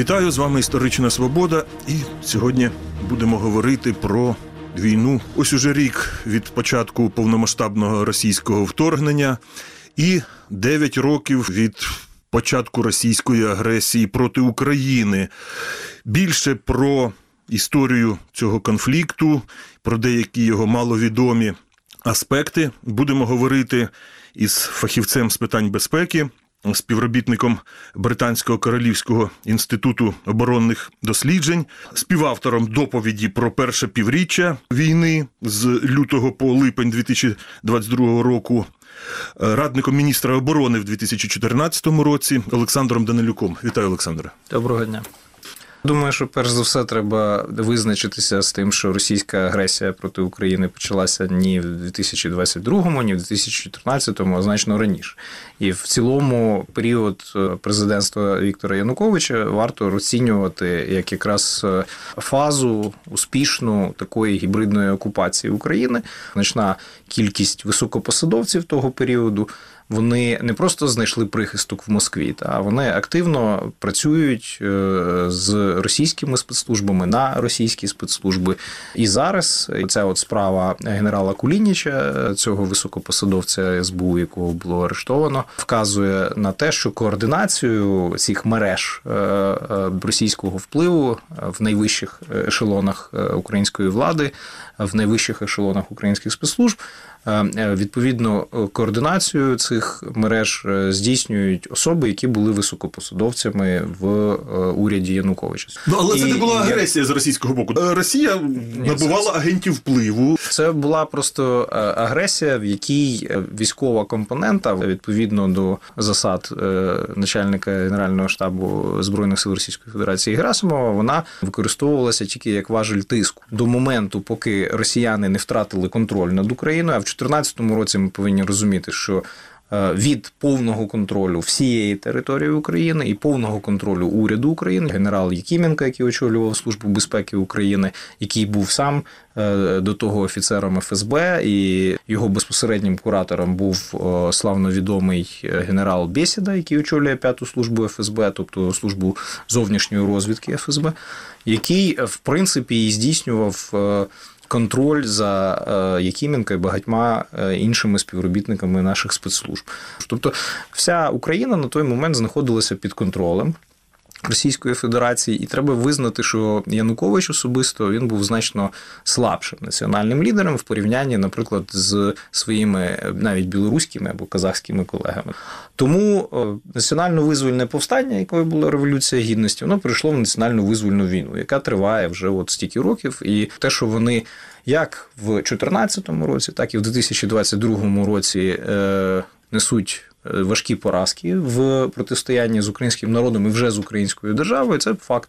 Вітаю з вами історична свобода. І сьогодні будемо говорити про війну. Ось уже рік від початку повномасштабного російського вторгнення і 9 років від початку російської агресії проти України. Більше про історію цього конфлікту, про деякі його маловідомі аспекти будемо говорити із фахівцем з питань безпеки співробітником Британського королівського інституту оборонних досліджень, співавтором доповіді про перше півріччя війни з лютого по липень 2022 року. Радником міністра оборони в 2014 році Олександром Данилюком. Вітаю, Олександре. Доброго дня. Думаю, що перш за все треба визначитися з тим, що російська агресія проти України почалася ні в 2022, ні в 2014, а значно раніше. І в цілому період е, президентства Віктора Януковича варто розцінювати як якраз е, фазу успішну такої гібридної окупації України. Значна кількість високопосадовців того періоду вони не просто знайшли прихисток в Москві, а вони активно працюють е, з російськими спецслужбами на російські спецслужби. І зараз ця от справа генерала Кулініча, цього високопосадовця СБУ, якого було арештовано, вказує на те, що координацію цих мереж е, е, російського впливу в найвищих ешелонах української влади, в найвищих ешелонах українських спецслужб. Е, відповідно координацію цих мереж е, здійснюють особи, які були високопосадовцями в е, уряді Януковича. Ну але це не була агресія з російського боку. Росія набувала агентів впливу. Це була просто агресія, в якій військова компонента відповідно до засад начальника генерального штабу збройних сил Російської Федерації Герасимова, вона використовувалася тільки як важель тиску до моменту, поки росіяни не втратили контроль над Україною. А в 2014 році ми повинні розуміти, що е, від повного контролю всієї території України і повного контролю уряду України, генерал Якименко, який очолював службу безпеки України, який був сам е, до того офіцером ФСБ, і його безпосереднім куратором був е, славновідомий генерал Бесіда, який очолює п'яту службу ФСБ, тобто службу зовнішньої розвідки ФСБ, який в принципі і здійснював контроль за е, Якименка і багатьма е, іншими співробітниками наших спецслужб. Тобто, вся Україна на той момент знаходилася під контролем. Російської Федерації, і треба визнати, що Янукович особисто він був значно слабшим національним лідером в порівнянні, наприклад, з своїми навіть білоруськими або казахськими колегами. Тому національно-визвольне повстання, якою була революція гідності, воно прийшло в національну визвольну війну, яка триває вже от стільки років, і те, що вони як в 2014 році, так і в 2022 році е, несуть Е, важкі поразки в протистоянні з українським народом і вже з українською державою. Це факт.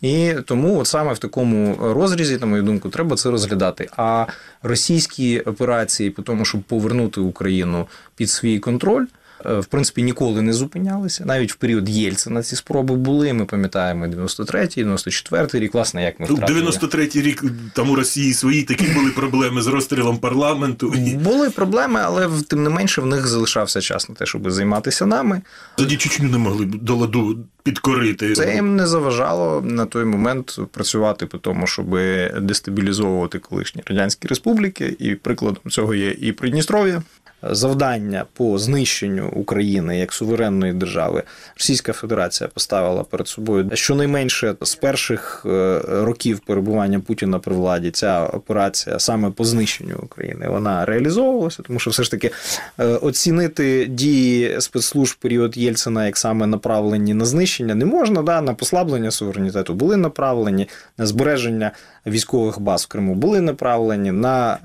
І тому, от саме в такому розрізі, на мою думку, треба це розглядати. А російські операції по тому, щоб повернути Україну під свій контроль. Е, в принципі ніколи не зупинялися. Навіть в період Єльцина ці спроби були. Ми пам'ятаємо 93-й, 94-й рік. Власне, як ми ну, втратили. 93-й рік там у Росії свої такі були проблеми з розстрілом парламенту. Були проблеми, але тим не менше в них залишався час на те, щоб займатися нами. Тоді Чечню не могли до ладу підкорити. Це їм не заважало на той момент працювати по тому, щоб дестабілізовувати колишні радянські республіки, і прикладом цього є і Придністров'я завдання по знищенню України як суверенної держави Російська Федерація поставила перед собою щонайменше з перших е, років перебування Путіна при владі ця операція саме по знищенню України вона реалізовувалася, тому що все ж таки е, оцінити дії спецслужб період Єльцина як саме направлені на знищення не можна. Да, на послаблення суверенітету були направлені на збереження військових баз в Криму, були направлені на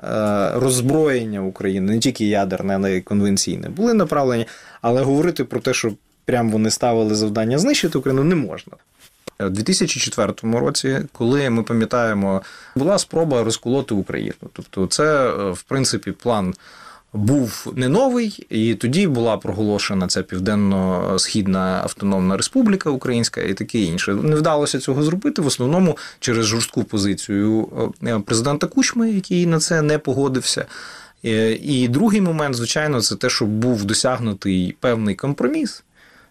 е, роззброєння України не тільки ядерне, не конвенційне, були направлені, але говорити про те, що прям вони ставили завдання знищити Україну, не можна. У 2004 році, коли ми пам'ятаємо, була спроба розколоти Україну. Тобто, це в принципі план був не новий, і тоді була проголошена ця південно-східна автономна республіка Українська і таке інше. Не вдалося цього зробити в основному через жорстку позицію е, президента Кучми, який на це не погодився. Е, і другий момент, звичайно, це те, що був досягнутий певний компроміс.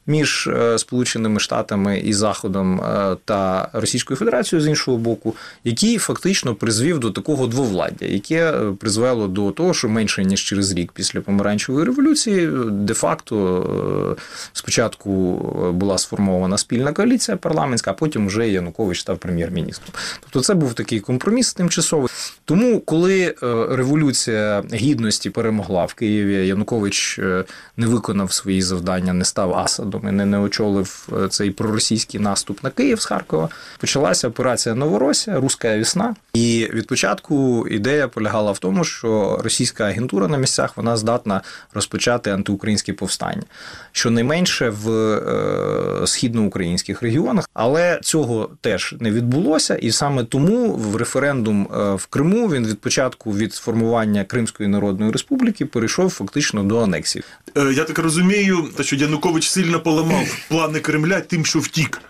Між е, Сполученими Штатами і Заходом е, та Російською Федерацією з іншого боку, який фактично призвів до такого двовладдя, яке е, призвело до того, що менше ніж через рік після помаранчевої революції, де-факто спочатку була сформована спільна коаліція парламентська, а потім вже Янукович став прем'єр-міністром. Тобто, це був такий компроміс тимчасовий. Тому, коли революція гідності перемогла в Києві, Янукович не виконав свої завдання, не став Асадом і не, не очолив цей проросійський наступ на Київ з Харкова. Почалася операція Новоросія, Руська весна. І від початку ідея полягала в тому, що російська агентура на місцях вона здатна розпочати антиукраїнське повстання, щонайменше в е, східноукраїнських регіонах. Але цього теж не відбулося, і саме тому в референдум е, в Криму він від початку від формування Кримської Народної Республіки перейшов фактично до анексії. Е, я так розумію, що Янукович сильно поламав плани Кремля тим, що втік.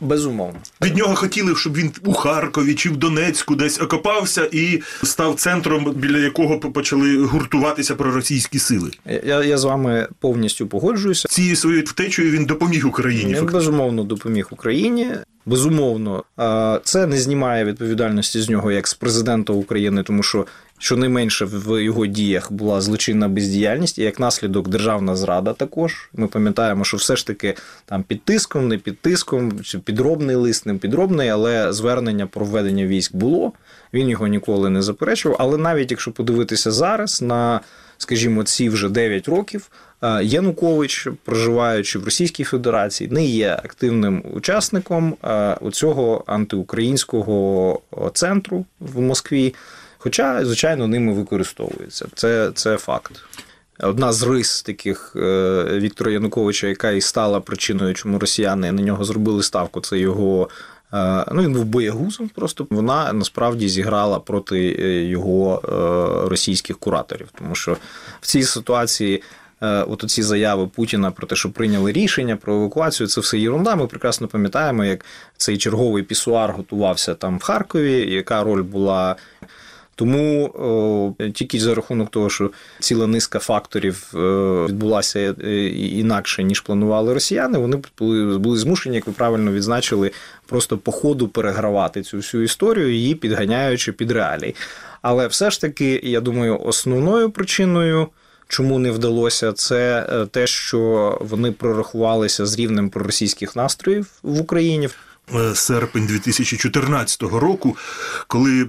Безумовно, від нього хотіли, щоб він у Харкові чи в Донецьку десь окопався і став центром, біля якого почали гуртуватися проросійські сили. Я я з вами повністю погоджуюся. Цією своєю втечею він допоміг Україні. Він безумовно допоміг Україні. Безумовно, це не знімає відповідальності з нього як з президента України, тому що щонайменше в його діях була злочинна бездіяльність, і як наслідок державна зрада. Також ми пам'ятаємо, що все ж таки там під тиском, не під тиском, чи підробний лист, не підробний, але звернення про введення військ було. Він його ніколи не заперечував. Але навіть якщо подивитися зараз на, скажімо, ці вже 9 років. Янукович, проживаючи в Російській Федерації, не є активним учасником у цього антиукраїнського центру в Москві. Хоча, звичайно, ними використовується. Це, Це факт. Одна з рис таких е, Віктора Януковича, яка і стала причиною, чому росіяни на нього зробили ставку, це його. Е, ну, він був боягузом, просто вона насправді зіграла проти е, його російських кураторів, тому що в цій ситуації. От ці заяви Путіна про те, що прийняли рішення про евакуацію, це все єрунда. Ми прекрасно пам'ятаємо, як цей черговий пісуар готувався там в Харкові, яка роль була тому о, тільки за рахунок того, що ціла низка факторів е, відбулася е, інакше ніж планували росіяни, вони були, були змушені, як ви правильно відзначили, просто по ходу перегравати цю всю історію, її підганяючи під реалії. Але все ж таки, я думаю, основною причиною. Чому не вдалося, це е, те, що вони прорахувалися з рівнем проросійських настроїв в Україні. Е, серпень 2014 року, коли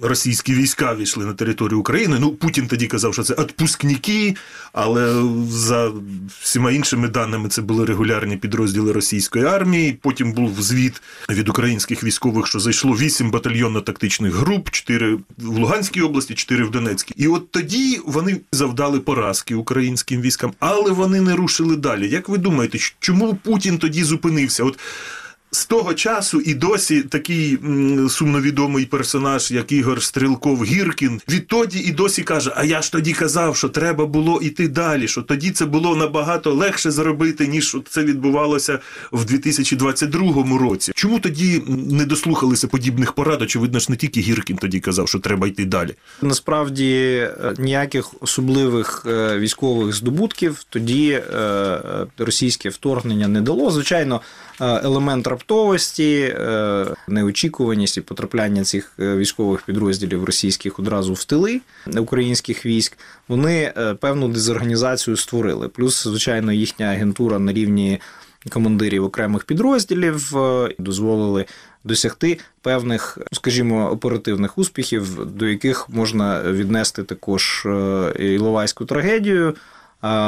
російські війська війшли на територію України. Ну, Путін тоді казав, що це відпускники, але за всіма іншими даними це були регулярні підрозділи російської армії. Потім був звіт від українських військових, що зайшло 8 батальйонно-тактичних груп, 4 в Луганській області, 4 в Донецькій. І от тоді вони завдали поразки українським військам, але вони не рушили далі. Як ви думаєте, чому Путін тоді зупинився? От з того часу і досі такий сумновідомий персонаж, як Ігор Стрілков Гіркін, відтоді і досі каже: А я ж тоді казав, що треба було йти далі. Що тоді це було набагато легше зробити, ніж це відбувалося в 2022 році. Чому тоді не дослухалися подібних порад? Очевидно ж, не тільки Гіркін тоді казав, що треба йти далі. Насправді е, ніяких особливих е, військових здобутків тоді е, російське вторгнення не дало. Звичайно, елемент раптовості, е, неочікуваність і потрапляння цих е, військових підрозділів російських одразу в тили українських військ, вони е, певну дезорганізацію створили. Плюс, звичайно, їхня агентура на рівні командирів окремих підрозділів дозволили. Досягти певних, скажімо, оперативних успіхів, до яких можна віднести також Іловайську трагедію,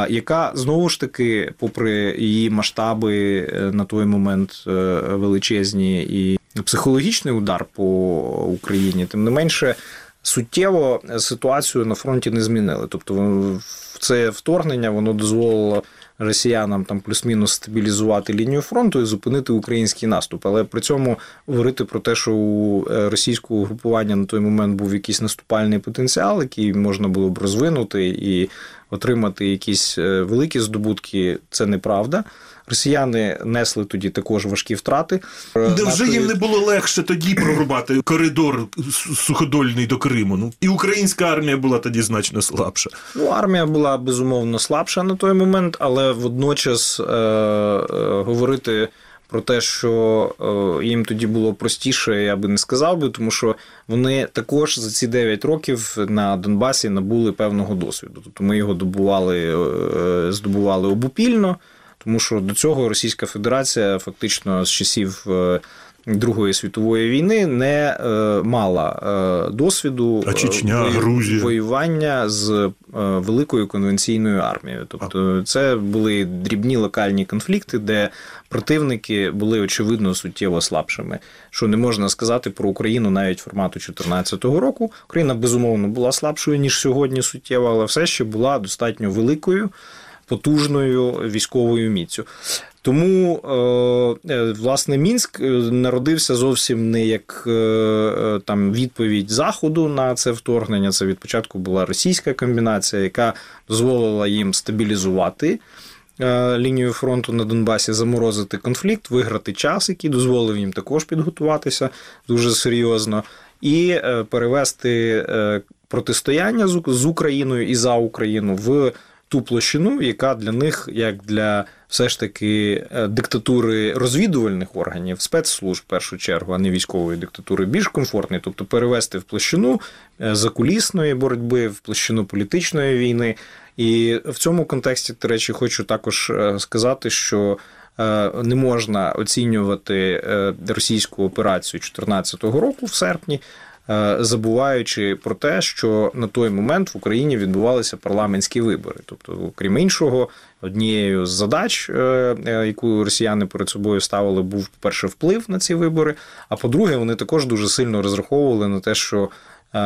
яка знову ж таки, попри її масштаби е, на той момент е, величезні і психологічний удар по Україні, тим не менше. Суттєво ситуацію на фронті не змінили. Тобто, це вторгнення воно дозволило росіянам там плюс-мінус стабілізувати лінію фронту і зупинити український наступ. Але при цьому говорити про те, що у е, російського групування на той момент був якийсь наступальний потенціал, який можна було б розвинути і отримати якісь е, великі здобутки, це неправда. Росіяни несли тоді також важкі втрати. Невже Нашої- їм не було легше тоді прорубати коридор суходольний до Криму? Ну і українська армія була тоді значно слабша. Ну, армія була безумовно слабша на той момент, але водночас е, е, говорити про те, що е, їм тоді було простіше, я би не сказав би, тому що вони також за ці 9 років на Донбасі набули певного досвіду. Тобто ми його добували, е, здобували обопільно, тому що до цього Російська Федерація фактично з часів. е, Другої світової війни не е, мала е, досвіду А Чечня, е, Грузія? воювання з е, великою конвенційною армією. Тобто, це були дрібні локальні конфлікти, де противники були очевидно суттєво слабшими. Що не можна сказати про Україну навіть формату 2014 року. Україна безумовно була слабшою ніж сьогодні суттєво, але все ще була достатньо великою, потужною військовою міцю. Тому, е, е, власне, Мінськ е, народився зовсім не як там відповідь Заходу на це вторгнення. Це від початку була російська комбінація, яка дозволила їм стабілізувати лінію фронту на Донбасі, заморозити конфлікт, виграти час, який дозволив їм також підготуватися дуже серйозно, і перевести протистояння з Україною і за Україну в ту площину, яка для них, як для все ж таки е, диктатури розвідувальних органів, спецслужб в першу чергу, а не військової диктатури, більш комфортний, тобто перевести в площину е, закулісної боротьби, в площину політичної війни. І в цьому контексті, до речі, хочу також е, сказати, що не можна оцінювати російську операцію 2014 року в серпні. Е, Забуваючи про те, що на той момент в Україні відбувалися парламентські вибори, тобто, крім іншого, однією з задач, е, е, яку росіяни перед собою ставили, був по-перше, вплив на ці вибори. А по-друге, вони також дуже сильно розраховували на те, що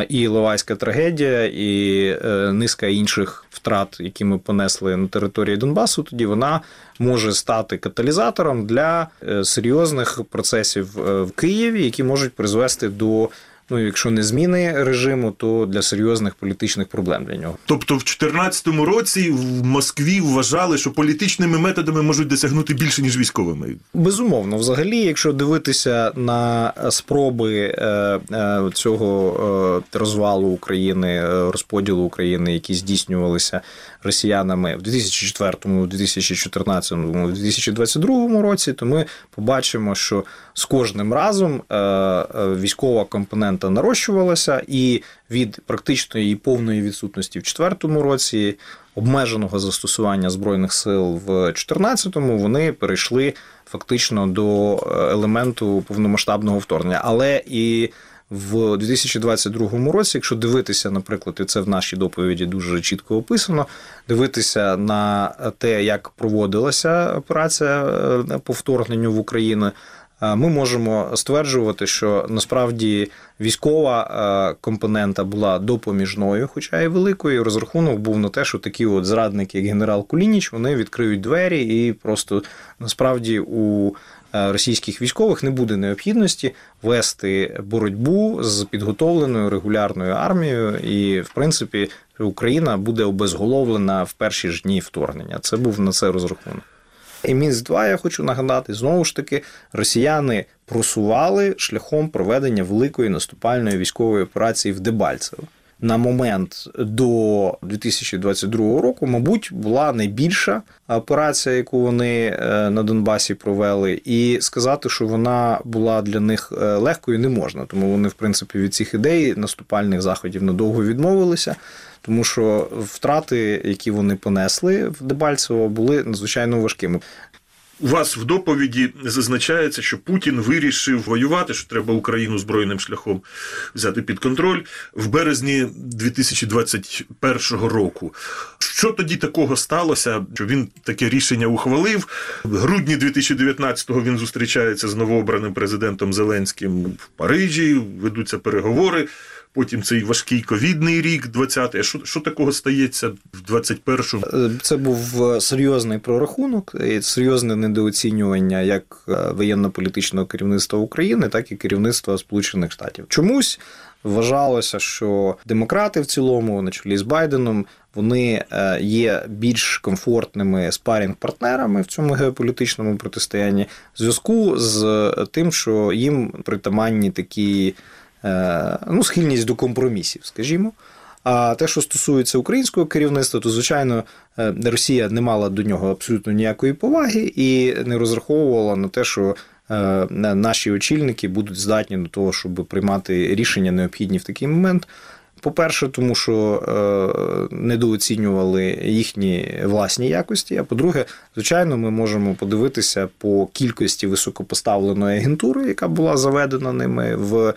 і Ловайська трагедія, і низка інших втрат, які ми понесли на території Донбасу, тоді вона може стати каталізатором для серйозних процесів в Києві, які можуть призвести до. Ну, якщо не зміни режиму, то для серйозних політичних проблем для нього. Тобто, в 2014 році в Москві вважали, що політичними методами можуть досягнути більше ніж військовими. Безумовно, взагалі, якщо дивитися на спроби е, е, цього е, розвалу України, розподілу України, які здійснювалися росіянами в 2004, 2014, 2022 році, то ми побачимо, що з кожним разом е, е, військова компонента нарощувалася, і від практичної і повної відсутності в 2004 році обмеженого застосування збройних сил в 2014-му вони перейшли фактично до е, елементу повномасштабного вторгнення. Але і в 2022 році, якщо дивитися, наприклад, і це в нашій доповіді дуже чітко описано, дивитися на те, як проводилася операція е, по вторгненню в Україну. е, Ми можемо стверджувати, що насправді військова е, компонента була допоміжною, хоча і великою. Розрахунок був на те, що такі от зрадники, як генерал Кулініч, вони відкриють двері, і просто насправді у російських військових не буде необхідності вести боротьбу з підготовленою регулярною армією, і в принципі Україна буде обезголовлена в перші ж дні вторгнення. Це був на це розрахунок. І мінськ 2 я хочу нагадати, знову ж таки, росіяни просували шляхом проведення великої наступальної військової операції в Дебальцево. На момент до 2022 року, мабуть, була найбільша операція, яку вони е, на Донбасі провели, і сказати, що вона була для них е, легкою, не можна. Тому вони, в принципі, від цих ідей наступальних заходів надовго відмовилися. Тому що втрати, які вони понесли в Дебальцево, були надзвичайно важкими. У вас в доповіді зазначається, що Путін вирішив воювати, що треба Україну збройним шляхом взяти під контроль в березні 2021 року. Що тоді такого сталося? Що він таке рішення ухвалив? В грудні 2019-го він зустрічається з новообраним президентом Зеленським в Парижі, ведуться переговори. Потім цей важкий ковідний рік, 20-й. Що, що такого стається в 21-му? Е, Це був серйозний прорахунок, і серйозне недооцінювання як е, воєнно-політичного керівництва України, так і керівництва Сполучених Штатів. Чомусь вважалося, що демократи в цілому, на чолі з Байденом, вони е, є більш комфортними спарінг-партнерами в цьому геополітичному протистоянні, в зв'язку з тим, що їм притаманні такі е, ну, схильність до компромісів, скажімо. А те, що стосується українського керівництва, то звичайно е, Росія не мала до нього абсолютно ніякої поваги і не розраховувала на те, що е, наші очільники будуть здатні до того, щоб приймати рішення необхідні в такий момент. По-перше, тому що е, недооцінювали їхні власні якості. А по-друге, звичайно, ми можемо подивитися по кількості високопоставленої агентури, яка була заведена ними в е,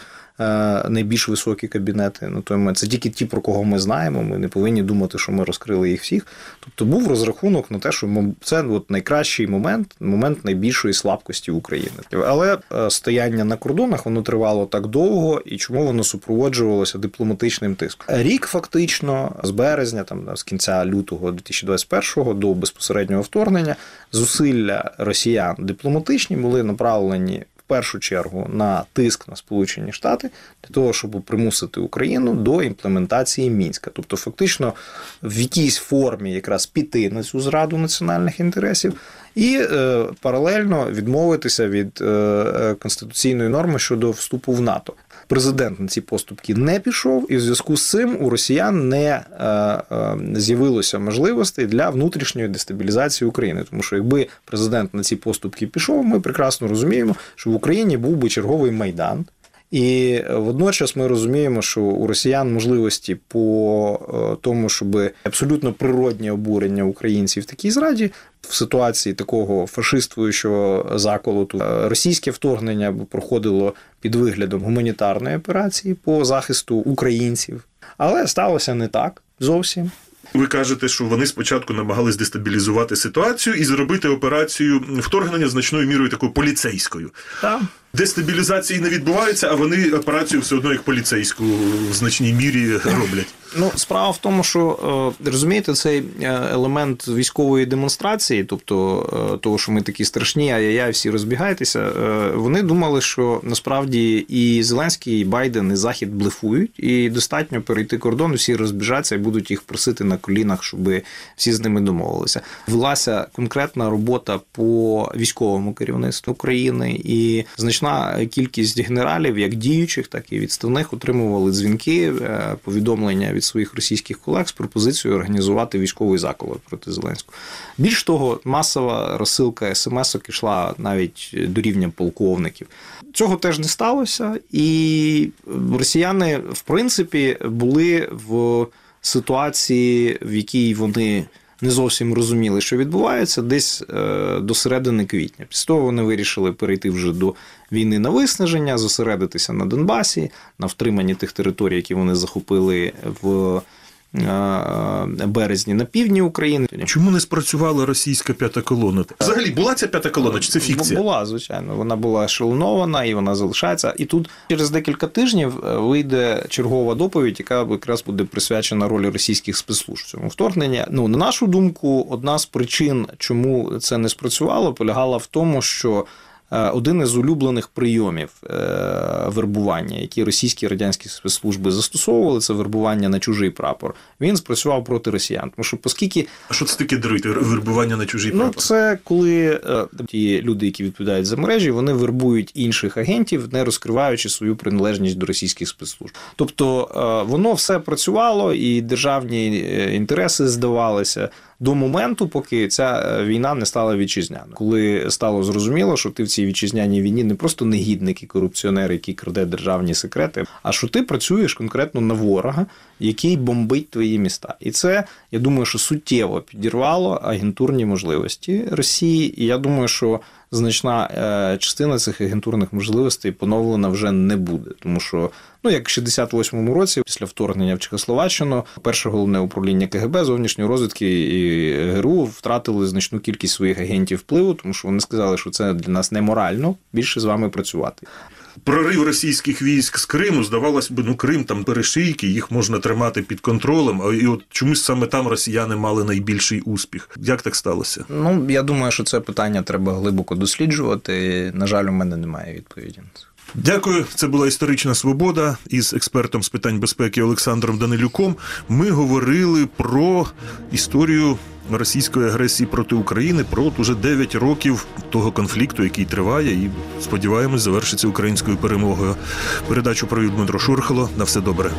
найбільш високі кабінети. На той момент це тільки ті, про кого ми знаємо. Ми не повинні думати, що ми розкрили їх всіх. Тобто був розрахунок на те, що це от найкращий момент, момент найбільшої слабкості України. Але е, стояння на кордонах воно тривало так довго, і чому воно супроводжувалося дипломатичним тиском? Рік фактично з березня, там з кінця лютого 2021 до безпосереднього вторгнення, зусилля росіян дипломатичні були направлені. Першу чергу на тиск на Сполучені Штати для того, щоб примусити Україну до імплементації мінська, тобто фактично в якійсь формі якраз піти на цю зраду національних інтересів, і е, паралельно відмовитися від е, е, конституційної норми щодо вступу в НАТО. Президент на ці поступки не пішов, і в зв'язку з цим у росіян не е, е, з'явилося можливостей для внутрішньої дестабілізації України. Тому що якби президент на ці поступки пішов, ми прекрасно розуміємо, що в Україні був би черговий майдан. І водночас ми розуміємо, що у росіян можливості по е, тому, щоб абсолютно природнє обурення українців в такій зраді в ситуації такого фашистуючого заколоту е, російське вторгнення проходило під виглядом гуманітарної операції по захисту українців, але сталося не так зовсім. Ви кажете, що вони спочатку намагались дестабілізувати ситуацію і зробити операцію вторгнення значною мірою такою поліцейською. Так. Дестабілізації не відбувається, а вони операцію все одно як поліцейську в значній мірі роблять. Ну, справа в тому, що е, розумієте, цей е, елемент військової демонстрації, тобто е, того, що ми такі страшні, ай-яй-яй, всі розбігайтеся. Вони думали, що насправді і Зеленський, і Байден, і Захід блефують, і достатньо перейти кордон, всі розбіжаться і будуть їх просити на колінах, щоб всі з ними домовилися. Велася конкретна робота по військовому керівництву України, і значна кількість генералів, як діючих, так і відставних, отримували дзвінки, е, повідомлення від своїх російських колег з пропозицією організувати військовий заколот проти Зеленського. Більш того, масова розсилка смс-ок ішла навіть до рівня полковників. Цього теж не сталося, і росіяни, в принципі, були в ситуації, в якій вони не зовсім розуміли, що відбувається, десь е, до середини квітня. Після того вони вирішили перейти вже до війни на виснаження, зосередитися на Донбасі, на втриманні тих територій, які вони захопили в березні на півдні України. Чому не спрацювала російська п'ята колона? Взагалі була ця п'ята колона, чи це фікція? Була, звичайно. Вона була ешелонована і вона залишається. І тут через декілька тижнів е, вийде чергова доповідь, яка якраз буде присвячена ролі російських спецслужб в цьому вторгненні. Ну, на нашу думку, одна з причин, чому це не спрацювало, полягала в тому, що. Е, Один із улюблених прийомів е, вербування, які російські радянські спецслужби застосовували, це вербування на чужий прапор. Він спрацював проти росіян. Тому що, оскільки А що це таке дрити? Вербування на чужий Ну, це коли е, ті люди, які відповідають за мережі, вони вербують інших агентів, не розкриваючи свою приналежність до російських спецслужб. Тобто воно все працювало, і державні інтереси здавалися до моменту, поки ця е, війна не стала вітчизняною. Коли стало зрозуміло, що ти в цій вітчизняній війні не просто негідник і корупціонер, який краде державні секрети, а що ти працюєш конкретно на ворога, який бомбить твої міста. І це, я думаю, що суттєво підірвало агентурні можливості Росії. І я думаю, що значна е, частина цих агентурних можливостей поновлена вже не буде, тому що. Ну, як в 68-му році, після вторгнення в Чехословаччину, перше головне управління КГБ зовнішньої розвідки і ГРУ втратили значну кількість своїх агентів впливу, тому що вони сказали, що це для нас неморально більше з вами працювати. Прорив російських військ з Криму, здавалось би, ну Крим там перешийки, їх можна тримати під контролем. А і от чомусь саме там росіяни мали найбільший успіх. Як так сталося? Ну я думаю, що це питання треба глибоко досліджувати. На жаль, у мене немає відповіді. Дякую. Це була історична свобода із експертом з питань безпеки Олександром Данилюком. Ми говорили про історію російської агресії проти України, про от уже 9 років того конфлікту, який триває, і сподіваємось, завершиться українською перемогою. Передачу провів Дмитро Шурхало. На все добре.